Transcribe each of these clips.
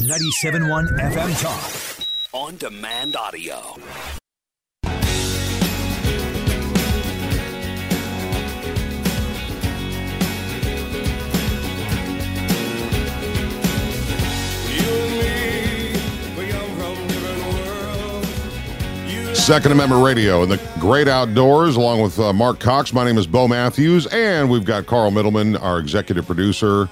97.1 FM Talk. On demand audio. Second Amendment Radio and the great outdoors, along with uh, Mark Cox. My name is Bo Matthews, and we've got Carl Middleman, our executive producer,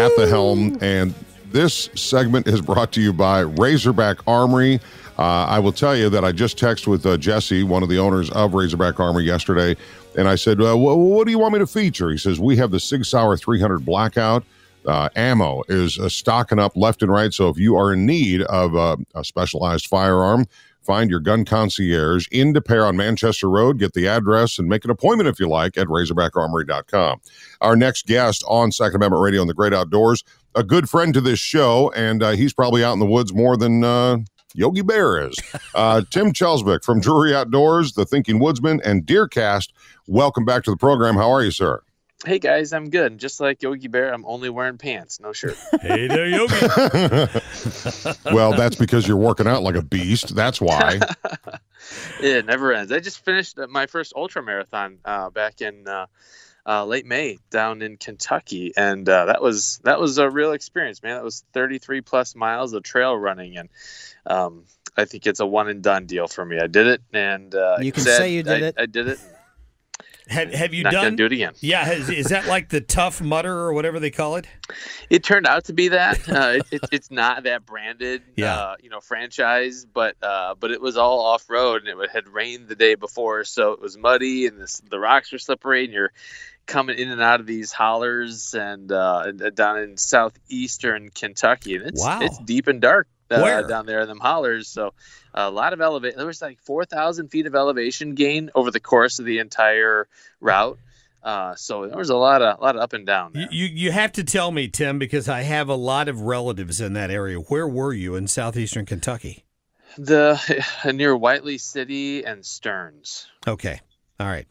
at the helm. And this segment is brought to you by Razorback Armory. Uh, I will tell you that I just texted with uh, Jesse, one of the owners of Razorback Armory, yesterday, and I said, wh- "What do you want me to feature?" He says, "We have the Sig Sauer 300 Blackout." Uh, ammo is uh, stocking up left and right. So if you are in need of uh, a specialized firearm, find your gun concierge in Des Peres on Manchester Road. Get the address and make an appointment if you like at RazorbackArmory.com. Our next guest on Second Amendment Radio and the Great Outdoors, a good friend to this show, and uh, he's probably out in the woods more than uh, Yogi Bear is. Uh, Tim Kjellesvik from Drury Outdoors, The Thinking Woodsman, and Deercast. Welcome back to the program. How are you, sir? Hey guys, I'm good. Just like Yogi Bear, I'm only wearing pants, no shirt. Hey there, Yogi. well, that's because you're working out like a beast. That's why. it never ends. I just finished my first ultra marathon uh, back in uh, uh, late May down in Kentucky, and uh, that was that was a real experience, man. That was 33 plus miles of trail running, and um, I think it's a one and done deal for me. I did it, and uh, You can said say you did I, it. I did it. Have, have you Not done? do it again. Yeah, has, is that like the Tough Mudder or whatever they call it? It turned out to be that. Uh, it, it, it's not that branded, Yeah. uh, you know, franchise, but uh, but it was all off road, and it had rained the day before, so it was muddy, and this, the rocks were slippery, and you're coming in and out of these hollers, and uh, down in southeastern Kentucky, and it's Wow. it's deep and dark uh, down there in them hollers. So a lot of elevation. There was like four thousand feet of elevation gain over the course of the entire route. Uh, so there was a lot of a lot of up and down. You, There. you you have to tell me, Tim, because I have a lot of relatives in that area. Where were you in southeastern Kentucky? The near Whitley City and Stearns. Okay, all right.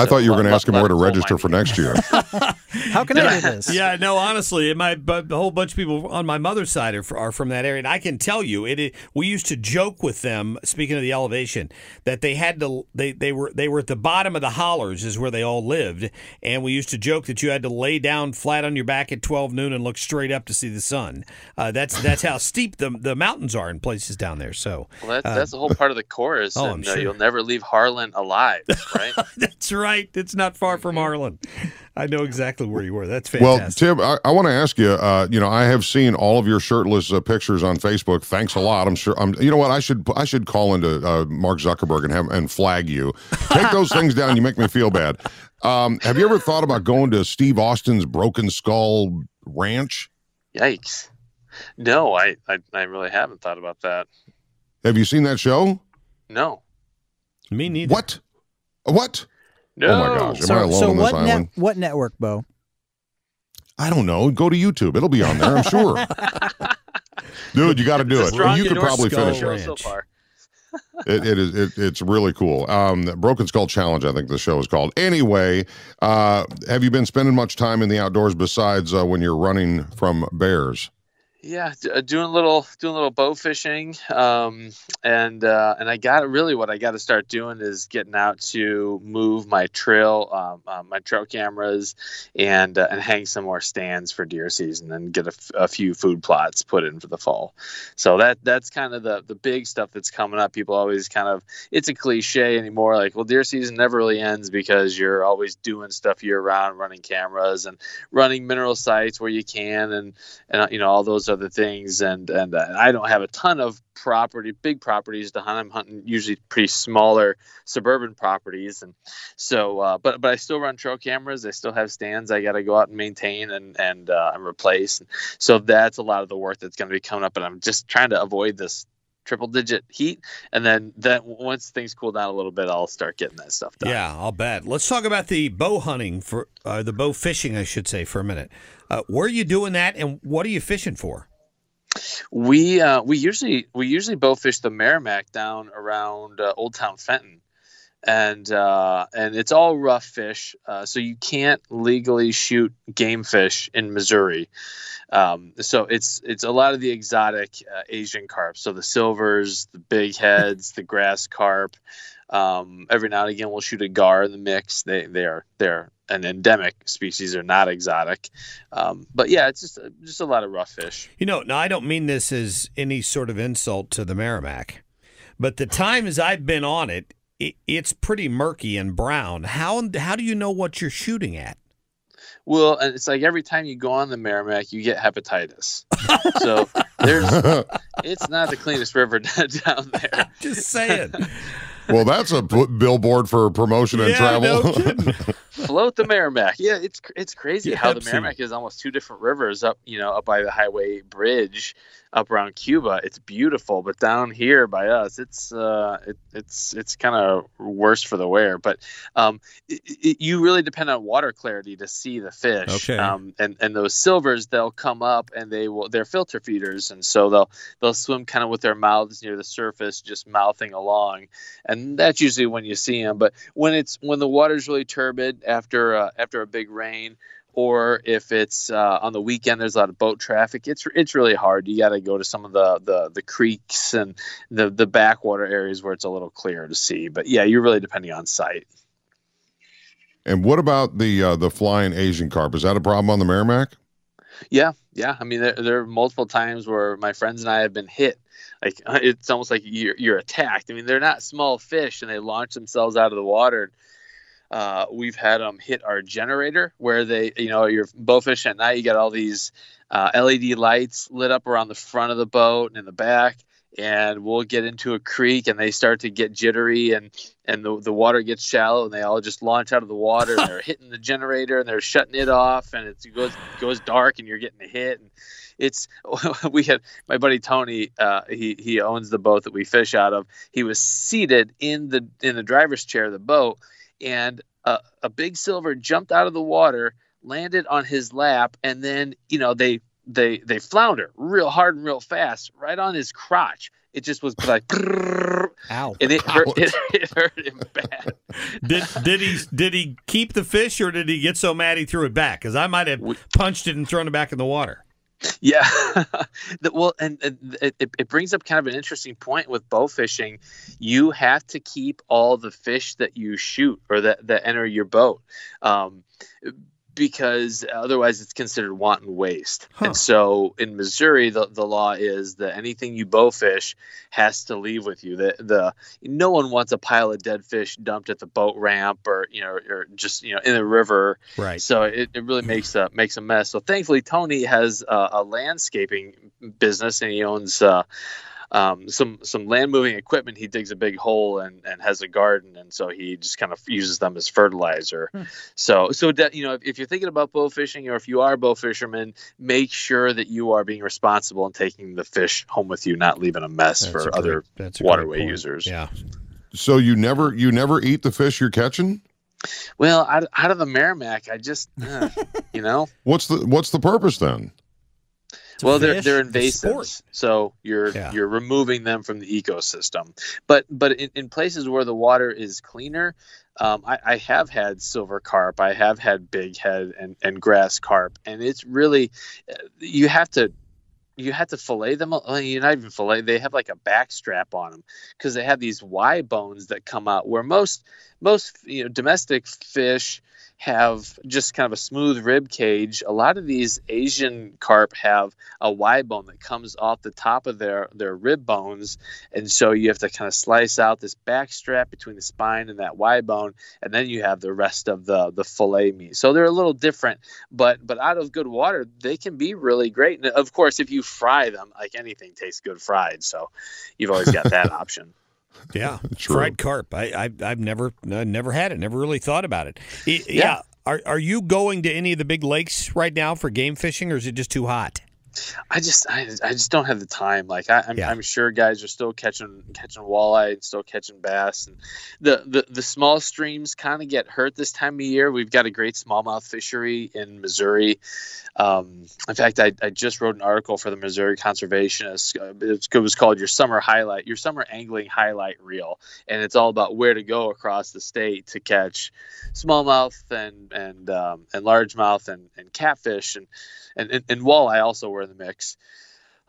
I thought you were going to ask him where to register for next year. How can I do this? Yeah, no, honestly, my but a whole bunch of people on my mother's side are, are from that area, and I can tell you, it, it. We used to joke with them. Speaking of the elevation, that they had to they they were they were at the bottom of the hollers is where they all lived, and we used to joke that you had to lay down flat on your back at twelve noon and look straight up to see the sun. Uh, that's that's how steep the the mountains are in places down there. So Well, that's that's the whole part of the chorus, oh, I'm and uh, sure. you'll never leave Harlan alive, right? that's right. It's not far from Harlan. I know exactly where you were. That's fantastic. Well, fantastic. Tim, I, I want to ask you. Uh, you know, I have seen all of your shirtless uh, pictures on Facebook. Thanks a lot. I'm sure. I'm. You know what? I should. I should call into uh, Mark Zuckerberg and have and flag you. Take those things down. You make me feel bad. Um, have you ever thought about going to Steve Austin's Broken Skull Ranch? Yikes! No, I, I I really haven't thought about that. Have you seen that show? No, Me neither. What? What? No. Oh my gosh! Am I So, alone so on this what island? net, what network, Bo? I don't know. Go to YouTube. It'll be on there. I'm sure. Dude, you got to do it. You could probably endorsement finish it. so far. it, it is it, it's really cool um broken skull challenge i think the show is called anyway uh have you been spending much time in the outdoors besides uh, when you're running from bears Yeah, uh, doing a little doing a little bow fishing, um, and uh, and I got really what I got to start doing is getting out to move my trail, um, uh, my trail cameras, and uh, and hang some more stands for deer season, and get a, f- a few food plots put in for the fall. So that that's kind of the the big stuff that's coming up. People always kind of it's a cliche anymore, like well, deer season never really ends because you're always doing stuff year round, running cameras and running mineral sites where you can, and and you know all those other things and and uh, I don't have a ton of property big properties to hunt. I'm hunting usually pretty smaller suburban properties and so uh, but but I still run trail cameras. I still have stands I got to go out and maintain and and uh, and replace. So that's a lot of the work that's going to be coming up and I'm just trying to avoid this triple digit heat and then then once things cool down a little bit I'll start getting that stuff done Yeah, I'll bet. Let's talk about the bow hunting for uh, the bow fishing, I should say, for a minute. Uh, where are you doing that, and what are you fishing for? We uh, we usually we usually bow fish the Meramec down around uh, Old Town Fenton, and uh, and it's all rough fish, uh, so you can't legally shoot game fish in Missouri. Um, so it's it's a lot of the exotic uh, Asian carp, so the silvers, the big heads, the grass carp. Um, every now and again, we'll shoot a gar in the mix. They they are they're an endemic species, they're not exotic. Um, but yeah, it's just just a lot of rough fish. You know, now I don't mean this as any sort of insult to the Meramec, but the times I've been on it, it it's pretty murky and brown. How how do you know what you're shooting at? Well, and it's like every time you go on the Meramec, you get hepatitis. so there's, it's not the cleanest river down there. Just saying. Well, that's a billboard for promotion and Yeah, travel. no kidding. Float the Meramec. Yeah, it's it's crazy how the Pepsi. Meramec is almost two different rivers up, you know, up by the highway bridge up around Cuba. It's beautiful, but down here by us, it's uh, it, it's it's kind of worse for the wear. But um, it, it, you really depend on water clarity to see the fish. Okay. Um, and and those silvers, they'll come up and they will they're filter feeders, and so they'll they'll swim kind of with their mouths near the surface, just mouthing along, and that's usually when you see them. But when it's when the water's really turbid after uh, after a big rain, or if it's uh, on the weekend, there's a lot of boat traffic. It's it's really hard. You got to go to some of the, the the creeks and the the backwater areas where it's a little clearer to see. But yeah, you're really depending on site. and what about the uh, the flying Asian carp? Is that a problem on the Meramec? Yeah, yeah. I mean, there, there are multiple times where my friends and I have been hit. Like it's almost like you're you're attacked. I mean, they're not small fish, and they launch themselves out of the water. Uh, we've had them hit our generator where they, you know, you're bow fishing at night. You got all these uh, LED lights lit up around the front of the boat and in the back, and we'll get into a creek and they start to get jittery and and the, the water gets shallow and they all just launch out of the water and they're hitting the generator and they're shutting it off and it goes goes dark and you're getting a hit and it's we had my buddy Tony uh, he he owns the boat that we fish out of he was seated in the in the driver's chair of the boat and a, a big silver jumped out of the water landed on his lap and then you know they they they flounder real hard and real fast right on his crotch it just was like Ow. and it hurt, it, it hurt him bad Did did he did he keep the fish or did he get so mad he threw it back? Because I might have punched it and thrown it back in the water. Yeah. Well, and, and it, it it brings up kind of an interesting point with bow fishing. You have to keep all the fish that you shoot or that, that enter your boat. Um, because otherwise it's considered wanton waste. And so in Missouri, the, the law is that anything you bow fish has to leave with you. The, the no one wants a pile of dead fish dumped at the boat ramp or you know or just you know in the river. Right. So it, it really makes a makes a mess. So thankfully, Tony has a, a landscaping business and he owns. Uh, um, some some land moving equipment. He digs a big hole and, and has a garden, and so he just kind of uses them as fertilizer. So so that you know, if, if you're thinking about bow fishing, or if you are a bow fisherman, make sure that you are being responsible and taking the fish home with you, not leaving a mess That's for a great- other great waterway users. Yeah. So you never you never eat the fish you're catching? Well, out, out of the Meramec, I just uh, you know. What's the what's the purpose then? Well they're they're invasives so you're Yeah. you're removing them from the ecosystem but but in, in places where the water is cleaner um, I, I have had silver carp i have had big head and, and grass carp and it's really uh, you have to you have to fillet them. You're not even fillet. They have like a back strap on them because they have these Y bones that come out. Where most most you know domestic fish have just kind of a smooth rib cage. A lot of these Asian carp have a Y bone that comes off the top of their their rib bones, and so you have to kind of slice out this back strap between the spine and that Y bone, and then you have the rest of the the fillet meat. So they're a little different, but but out of good water, they can be really great. And of course, if you fry them, like anything tastes good fried, so you've always got that option. Yeah, fried carp. I, I I've never uh, never had it. Never really thought about it. I- yeah. Yeah. Are are you going to any of the big lakes right now for game fishing, or is it just too hot? I just I, I just don't have the time. Like I, I'm, Yeah. I'm sure guys are still catching catching walleye and still catching bass, and the the, the small streams kind of get hurt this time of year. We've got a great smallmouth fishery in Missouri. Um, in fact, I, I just wrote an article for the Missouri Conservationists. Uh, it was called "Your Summer Highlight," your summer angling highlight reel, and it's all about where to go across the state to catch smallmouth and and um, and largemouth and, and catfish and and, and, and walleye also were in the mix.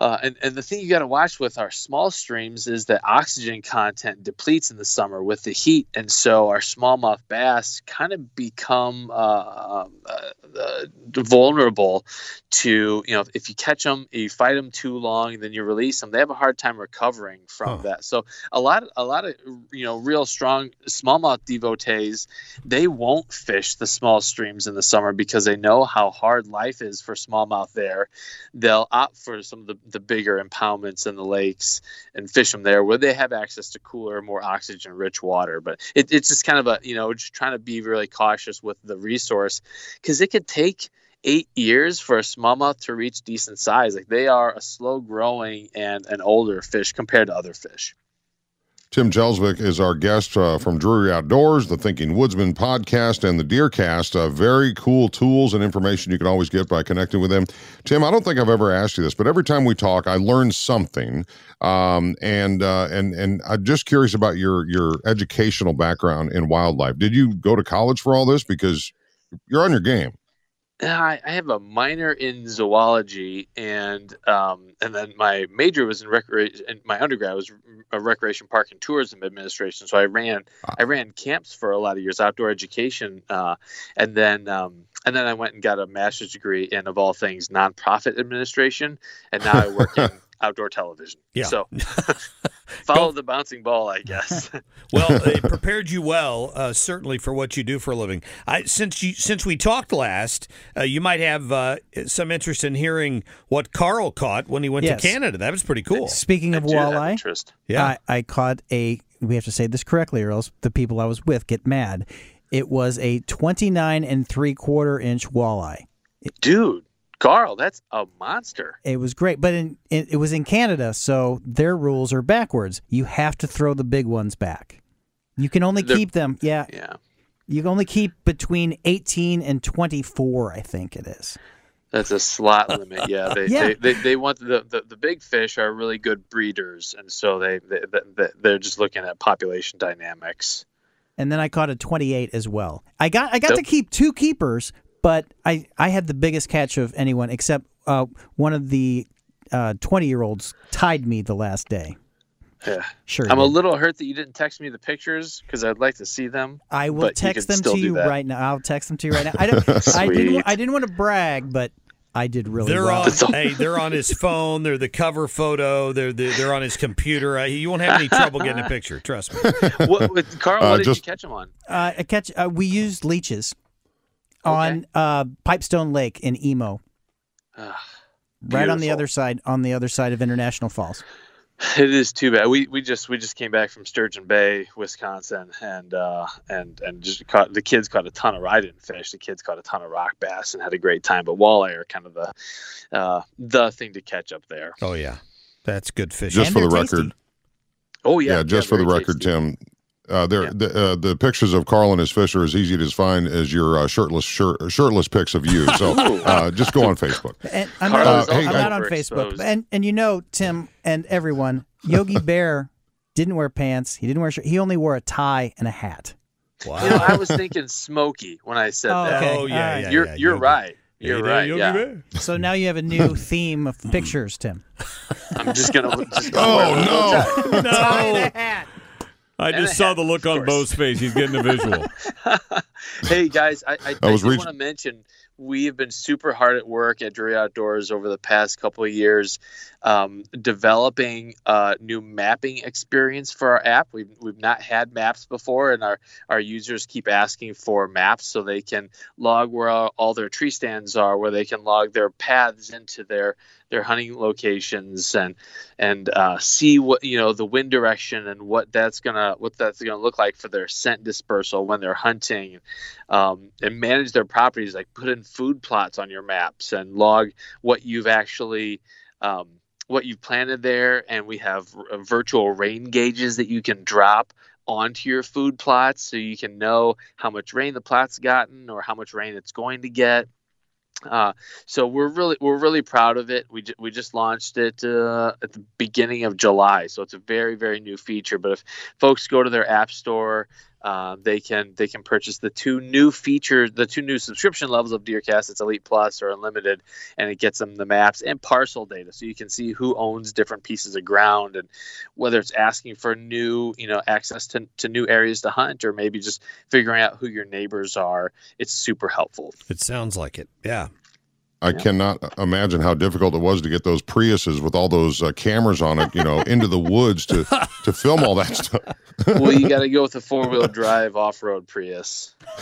Uh, and, and the thing you got to watch with our small streams is that oxygen content depletes in the summer with the heat, and so our smallmouth bass kind of become uh, uh, uh, vulnerable to you know if you catch them, you fight them too long, and then you release them, they have a hard time recovering from Huh. that. So a lot a lot of you know real strong smallmouth devotees they won't fish the small streams in the summer because they know how hard life is for smallmouth there. They'll opt for some of the, the bigger impoundments in the lakes and fish them there where they have access to cooler, more oxygen rich water. But it, it's just kind of a, you know, just trying to be really cautious with the resource because it could take eight years for a smallmouth to reach decent size. Like they are a slow growing and an older fish compared to other fish. Tim Kjellesvik is our guest uh, from Drury Outdoors, the Thinking Woodsman podcast, and the Deercast. Uh, very cool tools and information you can always get by connecting with him. Tim, I don't think I've ever asked you this, but every time we talk, I learn something. Um, and uh, and and I'm just curious about your your educational background in wildlife. Did you go to college for all this? Because you're on your game. I, I have a minor in zoology, and um, and then my major was in recreation. And my undergrad was a recreation park and tourism administration. So I ran I ran camps for a lot of years, outdoor education, uh, and then um, and then I went and got a master's degree in of all things nonprofit administration, and now I work in outdoor television. Yeah. So follow the bouncing ball, I guess. Well, it prepared you well, uh, certainly for what you do for a living. I, since you since we talked last, uh, you might have uh, some interest in hearing what Carl caught when he went Yes. to Canada. That was pretty cool. Speaking of I do have walleye, interest. Yeah. I, I caught a. We have to say this correctly, or else the people I was with get mad. It was a 29 and three quarter inch walleye. Dude, Carl, that's a monster. It was great, but in, it, it was in Canada, so their rules are backwards. You have to throw the big ones back. You can only They're- keep them. Yeah, Yeah. you can only keep between 18 and 24. I think it is. That's a slot limit. Yeah, they, Yeah. They, they, they want the, the, the big fish are really good breeders, and so they, they, they they're just looking at population dynamics. and then I caught a 28 as well. I got I got to keep two keepers, but I I had the biggest catch of anyone except uh, one of the 20 year olds tied me the last day. Yeah. Sure, I'm a little hurt that you didn't text me the pictures because I'd like to see them. I will text them to you that. right now. I'll text them to you right now. I don't. I didn't. I didn't want to brag, but I did really They're well. on. hey, they're on his phone. They're the cover photo. They're they're, they're on his computer. Uh, you won't have any trouble getting a picture. Trust me. what, what, Carl, Uh, what did you catch them on? Uh, I catch. Uh, we used leeches on uh, Pipestone Lake in Emo, Ah, right on the beautiful. other side. On the other side of International Falls. It is too bad. We we just we just came back from Sturgeon Bay, Wisconsin, and uh, and and just caught the kids caught a ton of. I didn't fish. The kids caught a ton of rock bass and had a great time. But walleye are kind of the uh, the thing to catch up there. Oh yeah, that's good fishing. Just And for the they're record. Oh yeah, yeah, just for the record, tasty. Tim. Uh, there, Yeah. the, uh, the pictures of Carl and his fish are as easy to find as your uh, shirtless shirt, shirtless pics of you. So uh, just go on Facebook. And I'm not, is all I'm not on. Facebook. And and you know, Tim and everyone, Yogi Bear didn't wear pants. He didn't wear shirt. He only wore a tie and a hat. Wow. You know, I was thinking smoky when I said Oh, that. okay. Oh yeah, All right. yeah. you're yeah, you're Yogi. right. You're Hey right. Yogi Yeah. Bear. So now you have a new theme of pictures, Tim. I'm just gonna. Just Oh no! No. I And just saw hat, the look on course. Bo's face. He's getting a visual. hey guys, I, I, I I was do reach- want to mention we have been super hard at work at Drury Outdoors over the past couple of years, um, developing a new mapping experience for our app. We've, we've not had maps before, and our, our users keep asking for maps so they can log where all, all their tree stands are, where they can log their paths into their their hunting locations and and uh, see what you know the wind direction and what that's gonna what that's gonna look like for their scent dispersal when they're hunting, um, and manage their properties. Like put in food plots on your maps and log what you've actually. Um, what you've planted there, and we have uh, virtual rain gauges that you can drop onto your food plots so you can know how much rain the plot's gotten or how much rain it's going to get. Uh, so we're really we're really proud of it. We, ju- we just launched it uh, at the beginning of July, so it's a very very new feature. But if folks go to their app store, uh, they can they can purchase the two new features, the two new subscription levels of DeerCast. It's Elite Plus or Unlimited, and it gets them the maps and parcel data, so you can see who owns different pieces of ground and whether it's asking for new you know access to, to new areas to hunt or maybe just figuring out who your neighbors are. It's super helpful. It sounds like it. Yeah. I cannot imagine how difficult it was to get those Priuses with all those uh, cameras on it, you know, into the woods to to film all that stuff. well, you got to go with a four wheel drive off road Prius.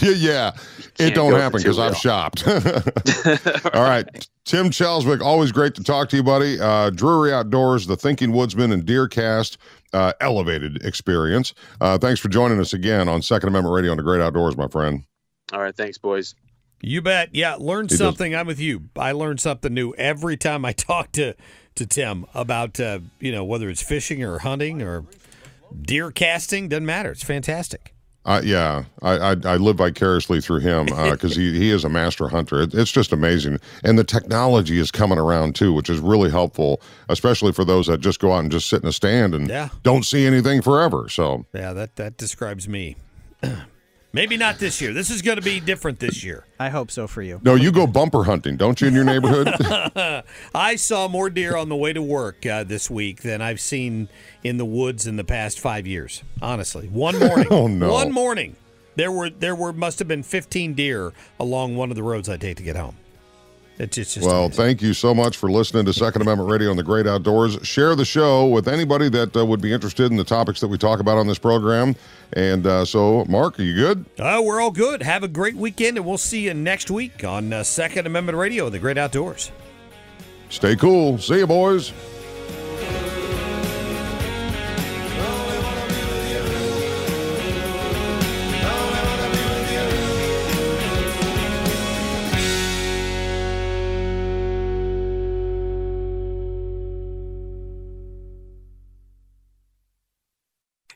yeah, yeah. it don't happen because I've shopped. All right, Tim Kjellesvik, always great to talk to you, buddy. Uh, Drury Outdoors, the Thinking Woodsman, and Deercast uh, elevated experience. Uh, thanks for joining us again on Second Amendment Radio on the Great Outdoors, my friend. All right, thanks, boys. You bet. Yeah, learn does- something. I'm with you. I learn something new every time I talk to to Tim about uh, you know whether it's fishing or hunting or deer casting. Doesn't matter. It's fantastic. Uh, yeah, I, I I live vicariously through him because he, he is a master hunter. It, it's just amazing, and the technology is coming around too, which is really helpful, especially for those that just go out and just sit in a stand and Yeah. don't see anything forever. So Yeah, that that describes me. Maybe not this year. This is going to be different this year. I hope so for you. no, you go bumper hunting, don't you, in your neighborhood? I saw more deer on the way to work uh, this week than I've seen in the woods in the past five years. Honestly, one morning. Oh, no. One morning, there were there were must have been 15 deer along one of the roads I take to get home. It's just, just well, amazing. thank you so much for listening to Second Amendment Radio on the Great Outdoors. Share the show with anybody that uh, would be interested in the topics that we talk about on this program. And uh, so, Mark, are you good? Uh, we're all good. Have a great weekend, and we'll see you next week on uh, Second Amendment Radio, the Great Outdoors. Stay cool. See you, boys.